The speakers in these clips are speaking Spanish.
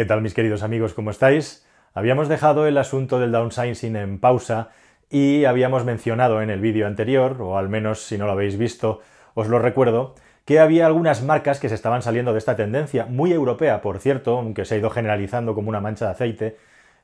¿Qué tal mis queridos amigos? ¿Cómo estáis? Habíamos dejado el asunto del downsizing en pausa y habíamos mencionado en el vídeo anterior, o al menos si no lo habéis visto, os lo recuerdo, que había algunas marcas que se estaban saliendo de esta tendencia, muy europea, por cierto, aunque se ha ido generalizando como una mancha de aceite.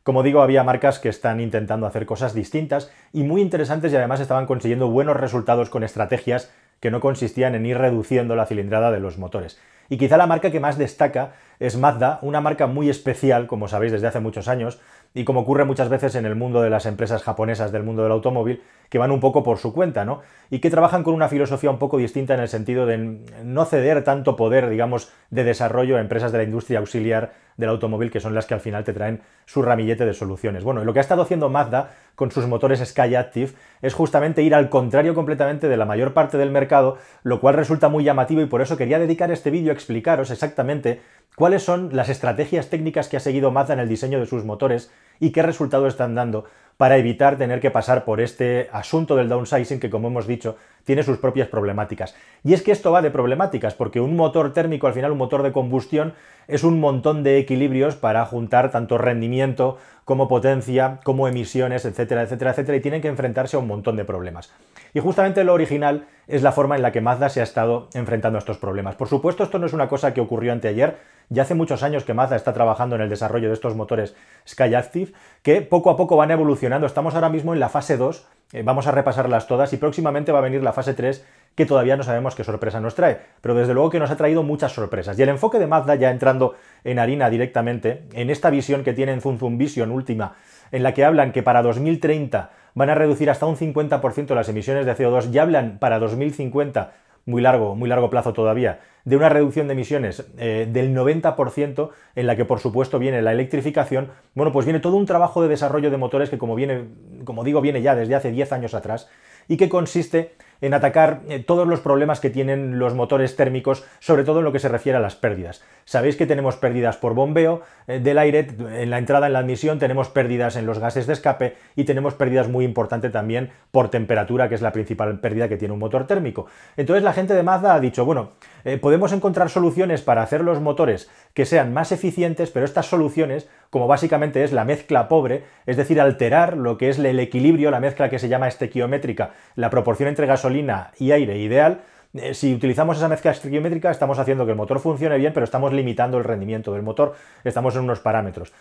Como digo, había marcas que están intentando hacer cosas distintas y muy interesantes y además estaban consiguiendo buenos resultados con estrategias que no consistían en ir reduciendo la cilindrada de los motores. Y quizá la marca que más destaca es Mazda, una marca muy especial, como sabéis desde hace muchos años, y como ocurre muchas veces en el mundo de las empresas japonesas del mundo del automóvil, que van un poco por su cuenta, ¿no? Y que trabajan con una filosofía un poco distinta en el sentido de no ceder tanto poder, digamos, de desarrollo a empresas de la industria auxiliar del automóvil, que son las que al final te traen su ramillete de soluciones. Bueno, lo que ha estado haciendo Mazda con sus motores Sky Active es justamente ir al contrario completamente de la mayor parte del mercado, lo cual resulta muy llamativo y por eso quería dedicar este vídeo a explicaros exactamente cuáles son las estrategias técnicas que ha seguido Mazda en el diseño de sus motores y qué resultados están dando para evitar tener que pasar por este asunto del downsizing que, como hemos dicho, tiene sus propias problemáticas. Y es que esto va de problemáticas, porque un motor térmico, al final un motor de combustión, es un montón de equilibrios para juntar tanto rendimiento como potencia, como emisiones, etcétera, etcétera, etcétera, y tienen que enfrentarse a un montón de problemas. Y justamente lo original es la forma en la que Mazda se ha estado enfrentando a estos problemas. Por supuesto, esto no es una cosa que ocurrió anteayer, ya hace muchos años que Mazda está trabajando en el desarrollo de estos motores Skyactiv, que poco a poco van evolucionando. Estamos ahora mismo en la fase 2, eh, vamos a repasarlas todas y próximamente va a venir la fase 3 que todavía no sabemos qué sorpresa nos trae, pero desde luego que nos ha traído muchas sorpresas. Y el enfoque de Mazda, ya entrando en harina directamente, en esta visión que Zoom Zoom Vision última, en la que hablan que para 2030 van a reducir hasta un 50% las emisiones de CO2 y hablan para 2050 muy largo, muy largo plazo todavía, de una reducción de emisiones eh, del 90%, en la que por supuesto viene la electrificación, bueno, pues viene todo un trabajo de desarrollo de motores que como viene, como digo, viene ya desde hace 10 años atrás, y que consiste en atacar eh, todos los problemas que tienen los motores térmicos, sobre todo en lo que se refiere a las pérdidas. Sabéis que tenemos pérdidas por bombeo eh, del aire, en la entrada, en la admisión, tenemos pérdidas en los gases de escape y tenemos pérdidas muy importantes también por temperatura, que es la principal pérdida que tiene un motor térmico. Entonces la gente de Mazda ha dicho, bueno, eh, podemos encontrar soluciones para hacer los motores que sean más eficientes, pero estas soluciones, como básicamente es la mezcla pobre, es decir, alterar lo que es el equilibrio, la mezcla que se llama estequiométrica, la proporción entre gasolina y aire ideal, eh, si utilizamos esa mezcla estequiométrica estamos haciendo que el motor funcione bien, pero estamos limitando el rendimiento del motor, estamos en unos parámetros.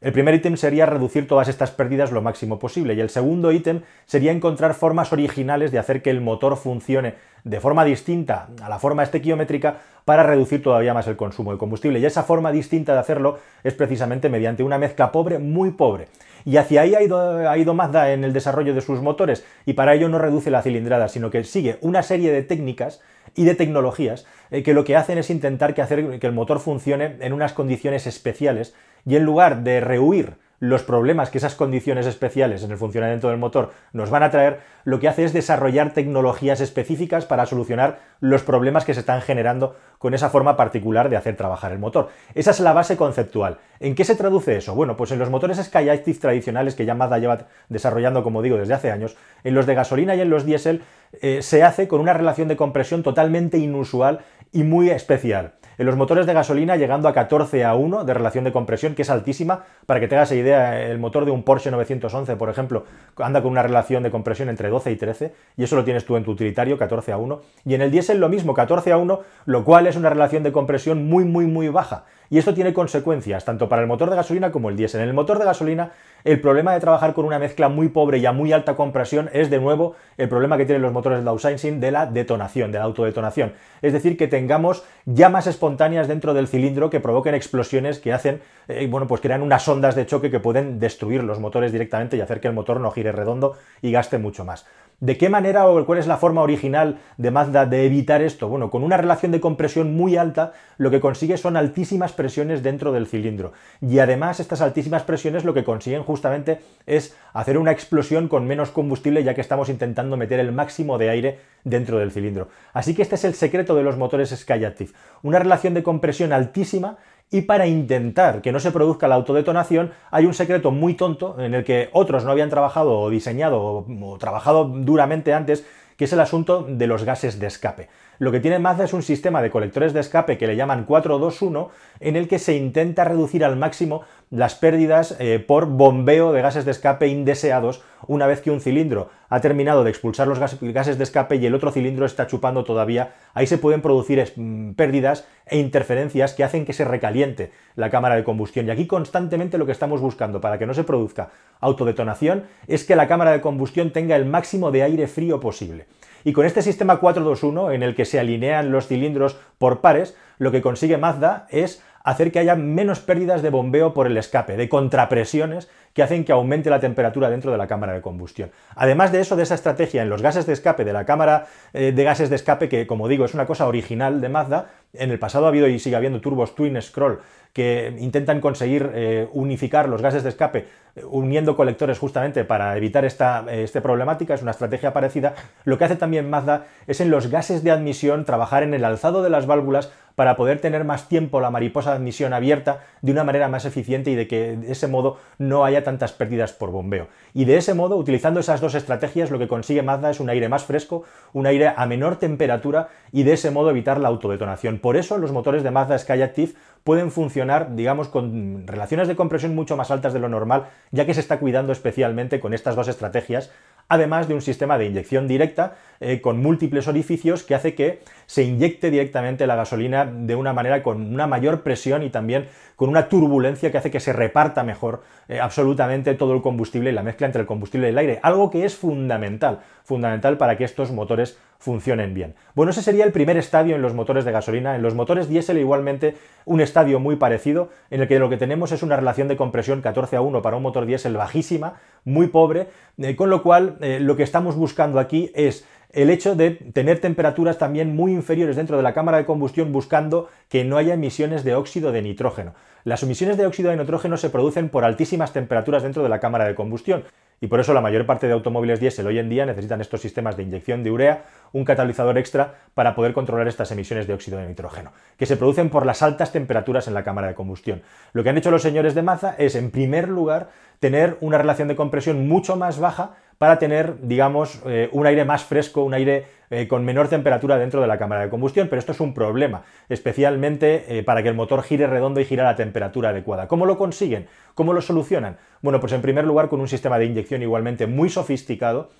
El primer ítem sería reducir todas estas pérdidas lo máximo posible y el segundo ítem sería encontrar formas originales de hacer que el motor funcione de forma distinta a la forma estequiométrica para reducir todavía más el consumo de combustible. Y esa forma distinta de hacerlo es precisamente mediante una mezcla pobre, muy pobre. Y hacia ahí ha ido, ha ido Mazda en el desarrollo de sus motores y para ello no reduce la cilindrada, sino que sigue una serie de técnicas y de tecnologías eh, que lo que hacen es intentar que hacer que el motor funcione en unas condiciones especiales y en lugar de rehuir los problemas que esas condiciones especiales en el funcionamiento del motor nos van a traer, lo que hace es desarrollar tecnologías específicas para solucionar los problemas que se están generando con esa forma particular de hacer trabajar el motor. Esa es la base conceptual. ¿En qué se traduce eso? Bueno, pues en los motores Skyactiv tradicionales que ya Mazda lleva desarrollando, como digo, desde hace años, en los de gasolina y en los diésel eh, se hace con una relación de compresión totalmente inusual y muy especial en los motores de gasolina llegando a 14 a 1 de relación de compresión, que es altísima. Para que te hagas idea, el motor de un Porsche 911, por ejemplo, anda con una relación de compresión entre 12 y 13, y eso lo tienes tú en tu utilitario, 14 a 1. Y en el diésel lo mismo, 14 a 1, lo cual es una relación de compresión muy, muy, muy baja. Y esto tiene consecuencias tanto para el motor de gasolina como el diésel. En el motor de gasolina, el problema de trabajar con una mezcla muy pobre y a muy alta compresión es de nuevo el problema que tienen los motores de downsizing de la detonación, de la autodetonación. Es decir, que tengamos llamas espontáneas dentro del cilindro que provoquen explosiones que hacen, eh, bueno, pues crean unas ondas de choque que pueden destruir los motores directamente y hacer que el motor no gire redondo y gaste mucho más. ¿De qué manera o cuál es la forma original de Mazda de evitar esto? Bueno, con una relación de compresión muy alta, lo que consigue son altísimas presiones dentro del cilindro. Y además, estas altísimas presiones lo que consiguen justamente es hacer una explosión con menos combustible, ya que estamos intentando meter el máximo de aire dentro del cilindro. Así que este es el secreto de los motores Skyactiv. Una relación de compresión altísima y para intentar que no se produzca la autodetonación hay un secreto muy tonto en el que otros no habían trabajado o diseñado o, trabajado duramente antes, que es el asunto de los gases de escape. lo que tiene Mazda es un sistema de colectores de escape que le llaman 421, en el que se intenta reducir al máximo las pérdidas eh, por bombeo de gases de escape indeseados una vez que un cilindro ha terminado de expulsar los gases de escape y el otro cilindro está chupando todavía. Ahí se pueden producir mm, pérdidas e interferencias que hacen que se recaliente la cámara de combustión. Y aquí constantemente lo que estamos buscando para que no se produzca autodetonación es que la cámara de combustión tenga el máximo de aire frío posible. Y con este sistema 421, en el que se alinean los cilindros por pares, lo que consigue Mazda es hacer que haya menos pérdidas de bombeo por el escape, de contrapresiones que hacen que aumente la temperatura dentro de la cámara de combustión. Además de eso, de esa estrategia en los gases de escape de la cámara eh, de gases de escape, que como digo es una cosa original de Mazda, en el pasado ha habido y sigue habiendo turbos Twin Scroll que intentan conseguir eh, unificar los gases de escape eh, uniendo colectores justamente para evitar esta, esta, problemática, es una estrategia parecida. Lo que hace también Mazda es en los gases de admisión trabajar en el alzado de las válvulas para poder tener más tiempo la mariposa de admisión abierta de una manera más eficiente y de que de ese modo no haya tantas pérdidas por bombeo. Y de ese modo, utilizando esas dos estrategias, lo que consigue Mazda es un aire más fresco, un aire a menor temperatura y de ese modo evitar la autodetonación. Por eso los motores de Mazda Skyactiv pueden funcionar, digamos, con relaciones de compresión mucho más altas de lo normal, ya que se está cuidando especialmente con estas dos estrategias además de un sistema de inyección directa eh, con múltiples orificios que hace que se inyecte directamente la gasolina de una manera con una mayor presión y también con una turbulencia que hace que se reparta mejor eh, absolutamente todo el combustible y la mezcla entre el combustible y el aire, algo que es fundamental, fundamental para que estos motores funcionen bien. Bueno, ese sería el primer estadio en los motores de gasolina. En los motores diésel igualmente un estadio muy parecido, en el que lo que tenemos es una relación de compresión 14 a 1 para un motor diésel bajísima, muy pobre, eh, con lo cual eh, lo que estamos buscando aquí es el hecho de tener temperaturas también muy inferiores dentro de la cámara de combustión buscando que no haya emisiones de óxido de nitrógeno. Las emisiones de óxido de nitrógeno se producen por altísimas temperaturas dentro de la cámara de combustión y por eso la mayor parte de automóviles diésel hoy en día necesitan estos sistemas de inyección de urea, un catalizador extra para poder controlar estas emisiones de óxido de nitrógeno, que se producen por las altas temperaturas en la cámara de combustión. Lo que han hecho los señores de Maza es, en primer lugar, tener una relación de compresión mucho más baja para tener, digamos, eh, un aire más fresco, un aire eh, con menor temperatura dentro de la cámara de combustión, pero esto es un problema, especialmente eh, para que el motor gire redondo y gire a la temperatura adecuada. ¿Cómo lo consiguen? ¿Cómo lo solucionan? Bueno, pues en primer lugar con un sistema de inyección igualmente muy sofisticado,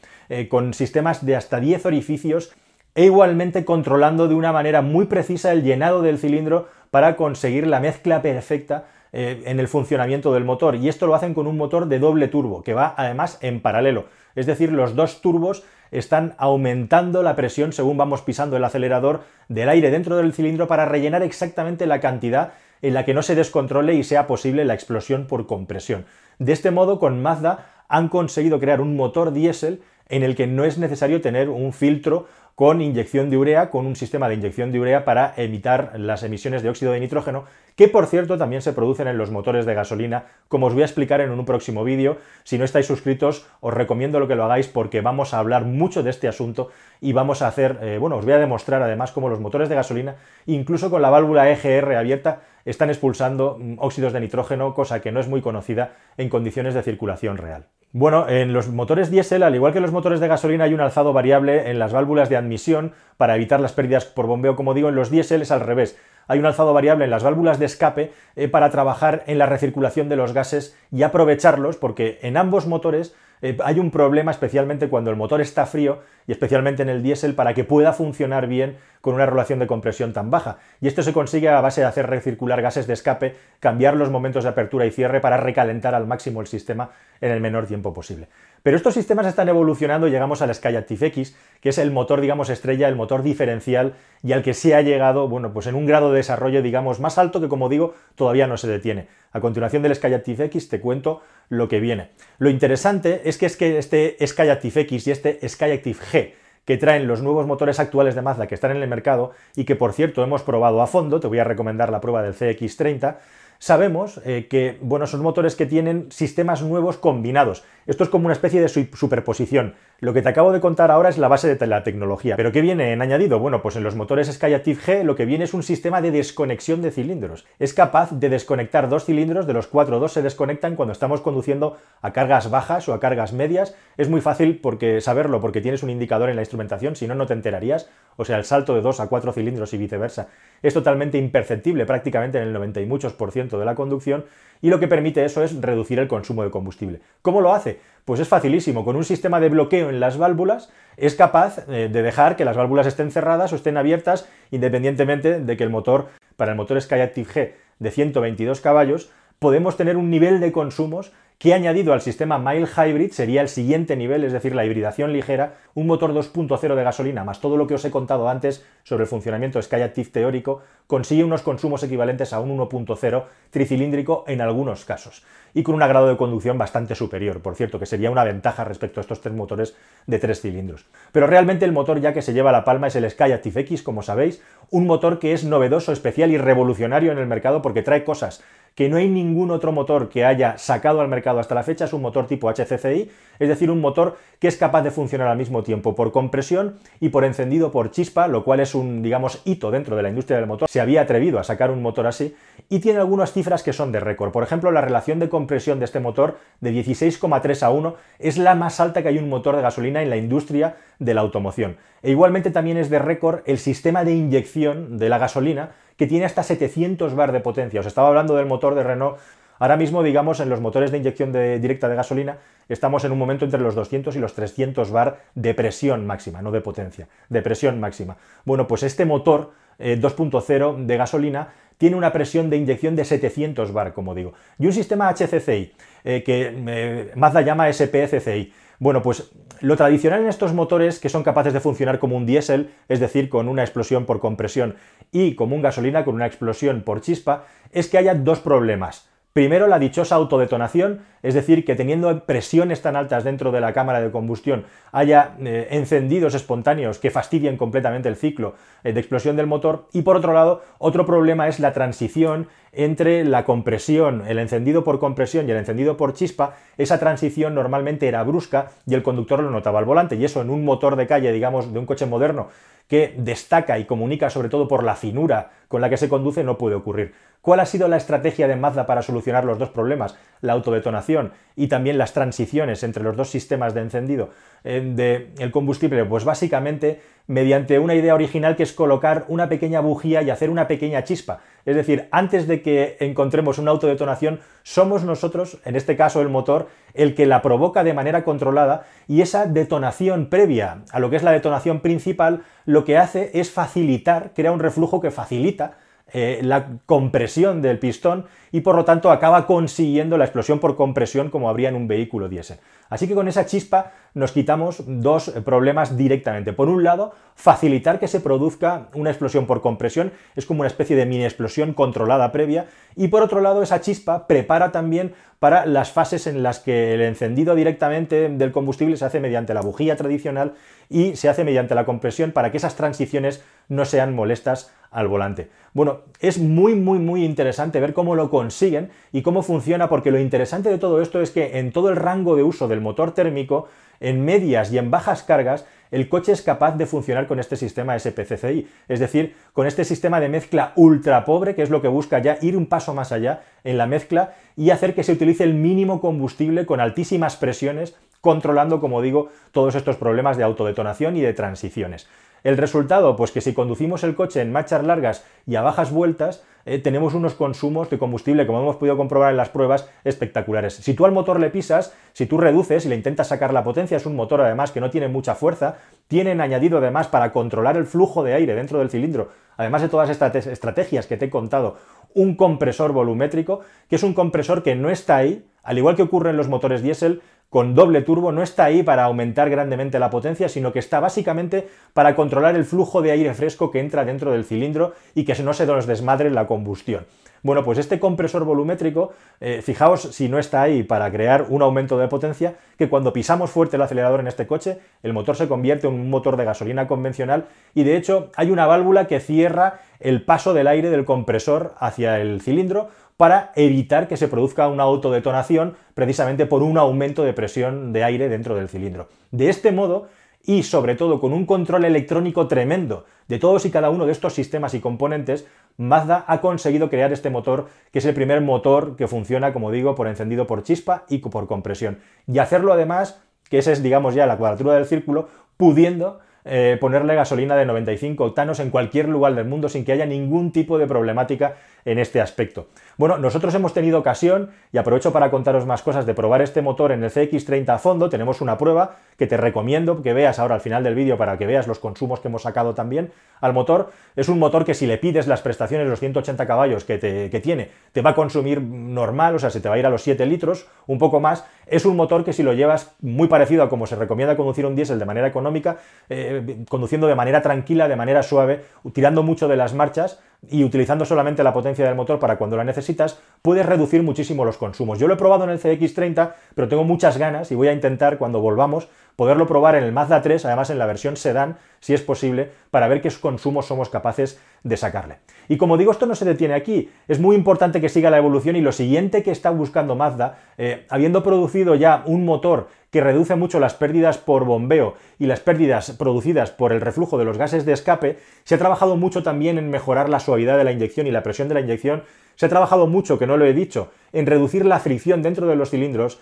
con sistemas de hasta 10 orificios e igualmente controlando de una manera muy precisa el llenado del cilindro para conseguir la mezcla perfecta en el funcionamiento del motor. Y esto lo hacen con un motor de doble turbo, que va además en paralelo. Es decir, los dos turbos están aumentando la presión según vamos pisando el acelerador del aire dentro del cilindro para rellenar exactamente la cantidad en la que no se descontrole y sea posible la explosión por compresión. De este modo, con Mazda han conseguido crear un motor diésel en el que no es necesario tener un filtro con inyección de urea, con un sistema de inyección de urea para evitar las emisiones de óxido de nitrógeno, que por cierto también se producen en los motores de gasolina, como os voy a explicar en un próximo vídeo. Si no estáis suscritos, os recomiendo lo que lo hagáis porque vamos a hablar mucho de este asunto y vamos a hacer, eh, bueno, os voy a demostrar además cómo los motores de gasolina, incluso con la válvula EGR abierta, están expulsando mm, óxidos de nitrógeno, cosa que no es muy conocida en condiciones de circulación real. Bueno, en los motores diésel, al igual que en los motores de gasolina, hay un alzado variable en las válvulas de admisión para evitar las pérdidas por bombeo. Como digo, en los diésel es al revés. Hay un alzado variable en las válvulas de escape eh, para trabajar en la recirculación de los gases y aprovecharlos, porque en ambos motores eh, hay un problema especialmente cuando el motor está frío y especialmente en el diésel para que pueda funcionar bien con una relación de compresión tan baja. Y esto se consigue a base de hacer recircular gases de escape, cambiar los momentos de apertura y cierre para recalentar al máximo el sistema en el menor tiempo posible. Pero estos sistemas están evolucionando y llegamos al Skyactiv X, que es el motor, digamos, estrella, el motor diferencial y al que se ha llegado, bueno, pues en un grado de desarrollo, digamos, más alto que, como digo, todavía no se detiene. A continuación del Skyactiv X te cuento lo que viene. Lo interesante es que, es que este Skyactiv X y este Skyactiv G que traen los nuevos motores actuales de Mazda que están en el mercado y que por cierto hemos probado a fondo, te voy a recomendar la prueba del CX30, sabemos eh, que bueno, son motores que tienen sistemas nuevos combinados. Esto es como una especie de superposición. Lo que te acabo de contar ahora es la base de la tecnología. ¿Pero qué viene en añadido? Bueno, pues en los motores Skyactiv G lo que viene es un sistema de desconexión de cilindros. Es capaz de desconectar dos cilindros, de los cuatro dos se desconectan cuando estamos conduciendo a cargas bajas o a cargas medias. Es muy fácil saberlo porque tienes un indicador en la instrumentación, si no, no te enterarías. O sea, el salto de dos a cuatro cilindros y viceversa es totalmente imperceptible prácticamente en el 90 y muchos por ciento de la conducción y lo que permite eso es reducir el consumo de combustible. ¿Cómo lo hace? Pues es facilísimo, con un sistema de bloqueo en las válvulas es capaz eh, de dejar que las válvulas estén cerradas o estén abiertas independientemente de que el motor, para el motor Skyactiv G de 122 caballos, podemos tener un nivel de consumos que añadido al sistema Mile Hybrid sería el siguiente nivel, es decir, la hibridación ligera, un motor 2.0 de gasolina, más todo lo que os he contado antes sobre el funcionamiento Skyactiv teórico, consigue unos consumos equivalentes a un 1.0 tricilíndrico en algunos casos, y con un grado de conducción bastante superior, por cierto, que sería una ventaja respecto a estos tres motores de tres cilindros. Pero realmente el motor ya que se lleva la palma es el Skyactiv X, como sabéis, un motor que es novedoso, especial y revolucionario en el mercado porque trae cosas que no hay ningún otro motor que haya sacado al mercado hasta la fecha, es un motor tipo HCCI, es decir, un motor que es capaz de funcionar al mismo tiempo por compresión y por encendido por chispa, lo cual es un, digamos, hito dentro de la industria del motor. Se había atrevido a sacar un motor así y tiene algunas cifras que son de récord. Por ejemplo, la relación de compresión de este motor de 16,3 a 1 es la más alta que hay un motor de gasolina en la industria de la automoción. E igualmente también es de récord el sistema de inyección de la gasolina que tiene hasta 700 bar de potencia. Os estaba hablando del motor de Renault. Ahora mismo, digamos, en los motores de inyección directa de gasolina, estamos en un momento entre los 200 y los 300 bar de presión máxima, no de potencia, de presión máxima. Bueno, pues este motor 2.0 eh, de gasolina tiene una presión de inyección de 700 bar, como digo, y un sistema HCCI, eh, que eh, Mazda llama SPCCI. Bueno, pues lo tradicional en estos motores que son capaces de funcionar como un diésel, es decir, con una explosión por compresión, y como un gasolina con una explosión por chispa, es que haya dos problemas. Primero, la dichosa autodetonación, es decir, que teniendo presiones tan altas dentro de la cámara de combustión haya eh, encendidos espontáneos que fastidien completamente el ciclo eh, de explosión del motor. Y por otro lado, otro problema es la transición entre la compresión, el encendido por compresión y el encendido por chispa. Esa transición normalmente era brusca y el conductor lo notaba al volante. Y eso en un motor de calle, digamos, de un coche moderno que destaca y comunica sobre todo por la finura con la que se conduce, no puede ocurrir. ¿Cuál ha sido la estrategia de Mazda para solucionar los dos problemas? La autodetonación y también las transiciones entre los dos sistemas de encendido eh, del combustible. Pues básicamente mediante una idea original que es colocar una pequeña bujía y hacer una pequeña chispa. Es decir, antes de que encontremos una autodetonación, somos nosotros, en este caso el motor, el que la provoca de manera controlada y esa detonación previa a lo que es la detonación principal, lo que hace es facilitar, crea un reflujo que facilita eh, la compresión del pistón y por lo tanto acaba consiguiendo la explosión por compresión como habría en un vehículo diésel. Así que con esa chispa nos quitamos dos problemas directamente. Por un lado, facilitar que se produzca una explosión por compresión, es como una especie de mini explosión controlada previa, y por otro lado, esa chispa prepara también para las fases en las que el encendido directamente del combustible se hace mediante la bujía tradicional y se hace mediante la compresión para que esas transiciones no sean molestas al volante. Bueno, es muy, muy, muy interesante ver cómo lo consiguen y cómo funciona, porque lo interesante de todo esto es que en todo el rango de uso del motor térmico, en medias y en bajas cargas, el coche es capaz de funcionar con este sistema SPCCI, es decir, con este sistema de mezcla ultra pobre, que es lo que busca ya ir un paso más allá en la mezcla y hacer que se utilice el mínimo combustible con altísimas presiones, controlando, como digo, todos estos problemas de autodetonación y de transiciones. El resultado, pues que si conducimos el coche en marchas largas y a bajas vueltas, eh, tenemos unos consumos de combustible, como hemos podido comprobar en las pruebas, espectaculares. Si tú al motor le pisas, si tú reduces y le intentas sacar la potencia, es un motor además que no tiene mucha fuerza, tienen añadido además para controlar el flujo de aire dentro del cilindro, además de todas estas estrategias que te he contado, un compresor volumétrico, que es un compresor que no está ahí, al igual que ocurre en los motores diésel, con doble turbo no está ahí para aumentar grandemente la potencia, sino que está básicamente para controlar el flujo de aire fresco que entra dentro del cilindro y que no se nos desmadre la combustión. Bueno, pues este compresor volumétrico, eh, fijaos si no está ahí para crear un aumento de potencia, que cuando pisamos fuerte el acelerador en este coche, el motor se convierte en un motor de gasolina convencional y de hecho hay una válvula que cierra el paso del aire del compresor hacia el cilindro, para evitar que se produzca una autodetonación precisamente por un aumento de presión de aire dentro del cilindro. De este modo, y sobre todo con un control electrónico tremendo de todos y cada uno de estos sistemas y componentes, Mazda ha conseguido crear este motor, que es el primer motor que funciona, como digo, por encendido por chispa y por compresión. Y hacerlo además, que esa es, digamos, ya la cuadratura del círculo, pudiendo eh, ponerle gasolina de 95 octanos en cualquier lugar del mundo sin que haya ningún tipo de problemática en este aspecto. Bueno, nosotros hemos tenido ocasión, y aprovecho para contaros más cosas, de probar este motor en el CX30 a fondo. Tenemos una prueba que te recomiendo que veas ahora al final del vídeo para que veas los consumos que hemos sacado también al motor. Es un motor que si le pides las prestaciones, los 180 caballos que, tiene, te va a consumir normal, o sea, se te va a ir a los 7 litros, un poco más. Es un motor que si lo llevas muy parecido a como se recomienda conducir un diésel de manera económica, eh, conduciendo de manera tranquila, de manera suave, tirando mucho de las marchas, y utilizando solamente la potencia del motor para cuando la necesitas, puedes reducir muchísimo los consumos. Yo lo he probado en el CX30, pero tengo muchas ganas y voy a intentar cuando volvamos poderlo probar en el Mazda 3, además en la versión sedán, si es posible, para ver qué consumos somos capaces de sacarle. Y como digo, esto no se detiene aquí, es muy importante que siga la evolución y lo siguiente que está buscando Mazda, eh, habiendo producido ya un motor que reduce mucho las pérdidas por bombeo y las pérdidas producidas por el reflujo de los gases de escape, se ha trabajado mucho también en mejorar la suavidad de la inyección y la presión de la inyección, se ha trabajado mucho, que no lo he dicho, en reducir la fricción dentro de los cilindros,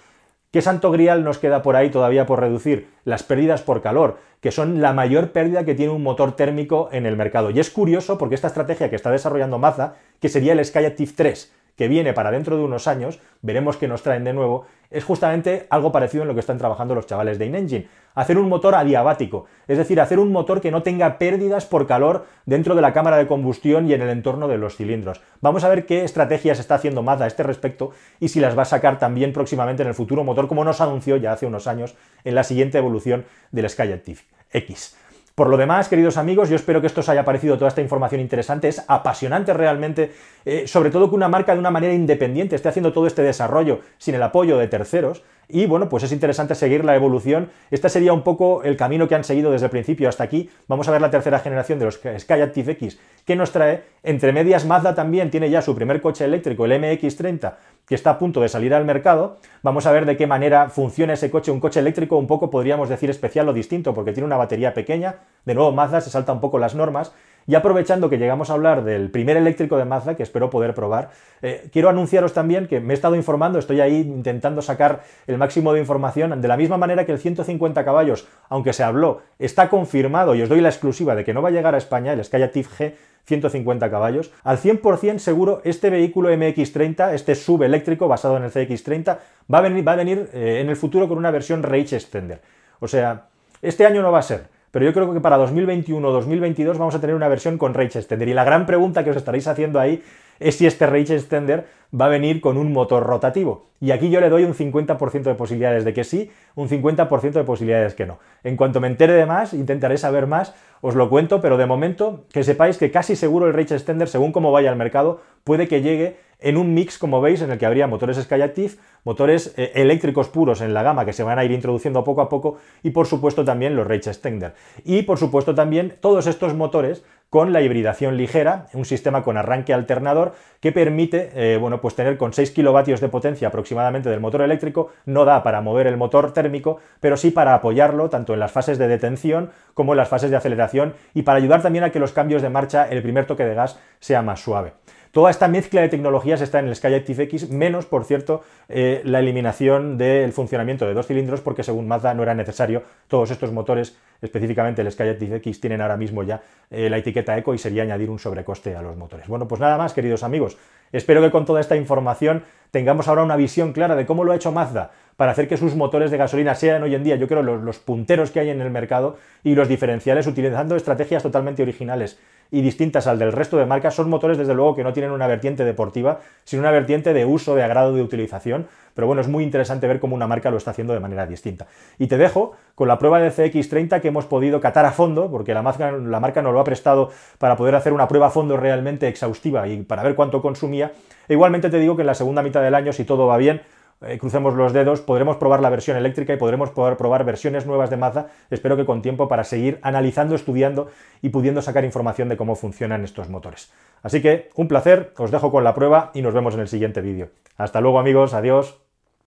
¿Qué santo grial nos queda por ahí todavía por reducir? Las pérdidas por calor, que son la mayor pérdida que tiene un motor térmico en el mercado. Y es curioso porque esta estrategia que está desarrollando Mazda, que sería el Skyactiv 3, que viene para dentro de unos años, veremos que nos traen de nuevo, es justamente algo parecido en lo que están trabajando los chavales de InEngine. Hacer un motor adiabático, es decir, hacer un motor que no tenga pérdidas por calor dentro de la cámara de combustión y en el entorno de los cilindros. Vamos a ver qué estrategias está haciendo Mazda a este respecto y si las va a sacar también próximamente en el futuro motor, como nos anunció ya hace unos años en la siguiente evolución del Skyactiv X. Por lo demás, queridos amigos, yo espero que esto os haya parecido toda esta información interesante. Es apasionante realmente, eh, sobre todo que una marca de una manera independiente esté haciendo todo este desarrollo sin el apoyo de terceros. Y bueno, pues es interesante seguir la evolución. Este sería un poco el camino que han seguido desde el principio hasta aquí. Vamos a ver la tercera generación de los Skyactiv X que nos trae. Entre medias, Mazda también tiene ya su primer coche eléctrico, el MX30, que está a punto de salir al mercado. Vamos a ver de qué manera funciona ese coche, un coche eléctrico un poco podríamos decir especial o distinto, porque tiene una batería pequeña. De nuevo, Mazda se salta un poco las normas y aprovechando que llegamos a hablar del primer eléctrico de Mazda, que espero poder probar, eh, quiero anunciaros también que me he estado informando, estoy ahí intentando sacar el máximo de información, de la misma manera que el 150 caballos, aunque se habló, está confirmado y os doy la exclusiva de que no va a llegar a España, el Skyactiv G 150 caballos, al 100% seguro este vehículo MX30, este sub eléctrico basado en el CX30, va a venir, va a venir eh, en el futuro con una versión Range Extender. O sea, este año no va a ser, pero yo creo que para 2021 o 2022 vamos a tener una versión con Range Extender. Y la gran pregunta que os estaréis haciendo ahí es si este Range Extender va a venir con un motor rotativo. Y aquí yo le doy un 50% de posibilidades de que sí, un 50% de posibilidades que no. En cuanto me entere de más, intentaré saber más, os lo cuento, pero de momento que sepáis que casi seguro el Range Extender, según cómo vaya al mercado, puede que llegue en un mix, como veis, en el que habría motores Skyactiv, motores eh, eléctricos puros en la gama que se van a ir introduciendo poco a poco y por supuesto también los Range Extender. Y por supuesto también todos estos motores con la hibridación ligera, un sistema con arranque alternador que permite eh, bueno, pues tener con 6 kilovatios de potencia aproximadamente del motor eléctrico, no da para mover el motor térmico, pero sí para apoyarlo tanto en las fases de detención como en las fases de aceleración y para ayudar también a que los cambios de marcha, el primer toque de gas, sea más suave. Toda esta mezcla de tecnologías está en el Skyactiv X, menos, por cierto, eh, la eliminación del funcionamiento de dos cilindros, porque según Mazda no era necesario. Todos estos motores, específicamente el Skyactiv X, tienen ahora mismo ya eh, la etiqueta Eco y sería añadir un sobrecoste a los motores. Bueno, pues nada más, queridos amigos. Espero que con toda esta información tengamos ahora una visión clara de cómo lo ha hecho Mazda para hacer que sus motores de gasolina sean hoy en día, yo creo, los punteros que hay en el mercado y los diferenciales utilizando estrategias totalmente originales y distintas al del resto de marcas, son motores desde luego que no tienen una vertiente deportiva, sino una vertiente de uso, de agrado, de utilización, pero bueno, es muy interesante ver cómo una marca lo está haciendo de manera distinta. Y te dejo con la prueba de CX30 que hemos podido catar a fondo, porque la marca, la marca nos lo ha prestado para poder hacer una prueba a fondo realmente exhaustiva y para ver cuánto consumía. E igualmente te digo que en la segunda mitad del año, si todo va bien, eh, crucemos los dedos, podremos probar la versión eléctrica y podremos poder probar versiones nuevas de Mazda, espero que con tiempo para seguir analizando, estudiando y pudiendo sacar información de cómo funcionan estos motores. Así que un placer, os dejo con la prueba y nos vemos en el siguiente vídeo. Hasta luego amigos, adiós.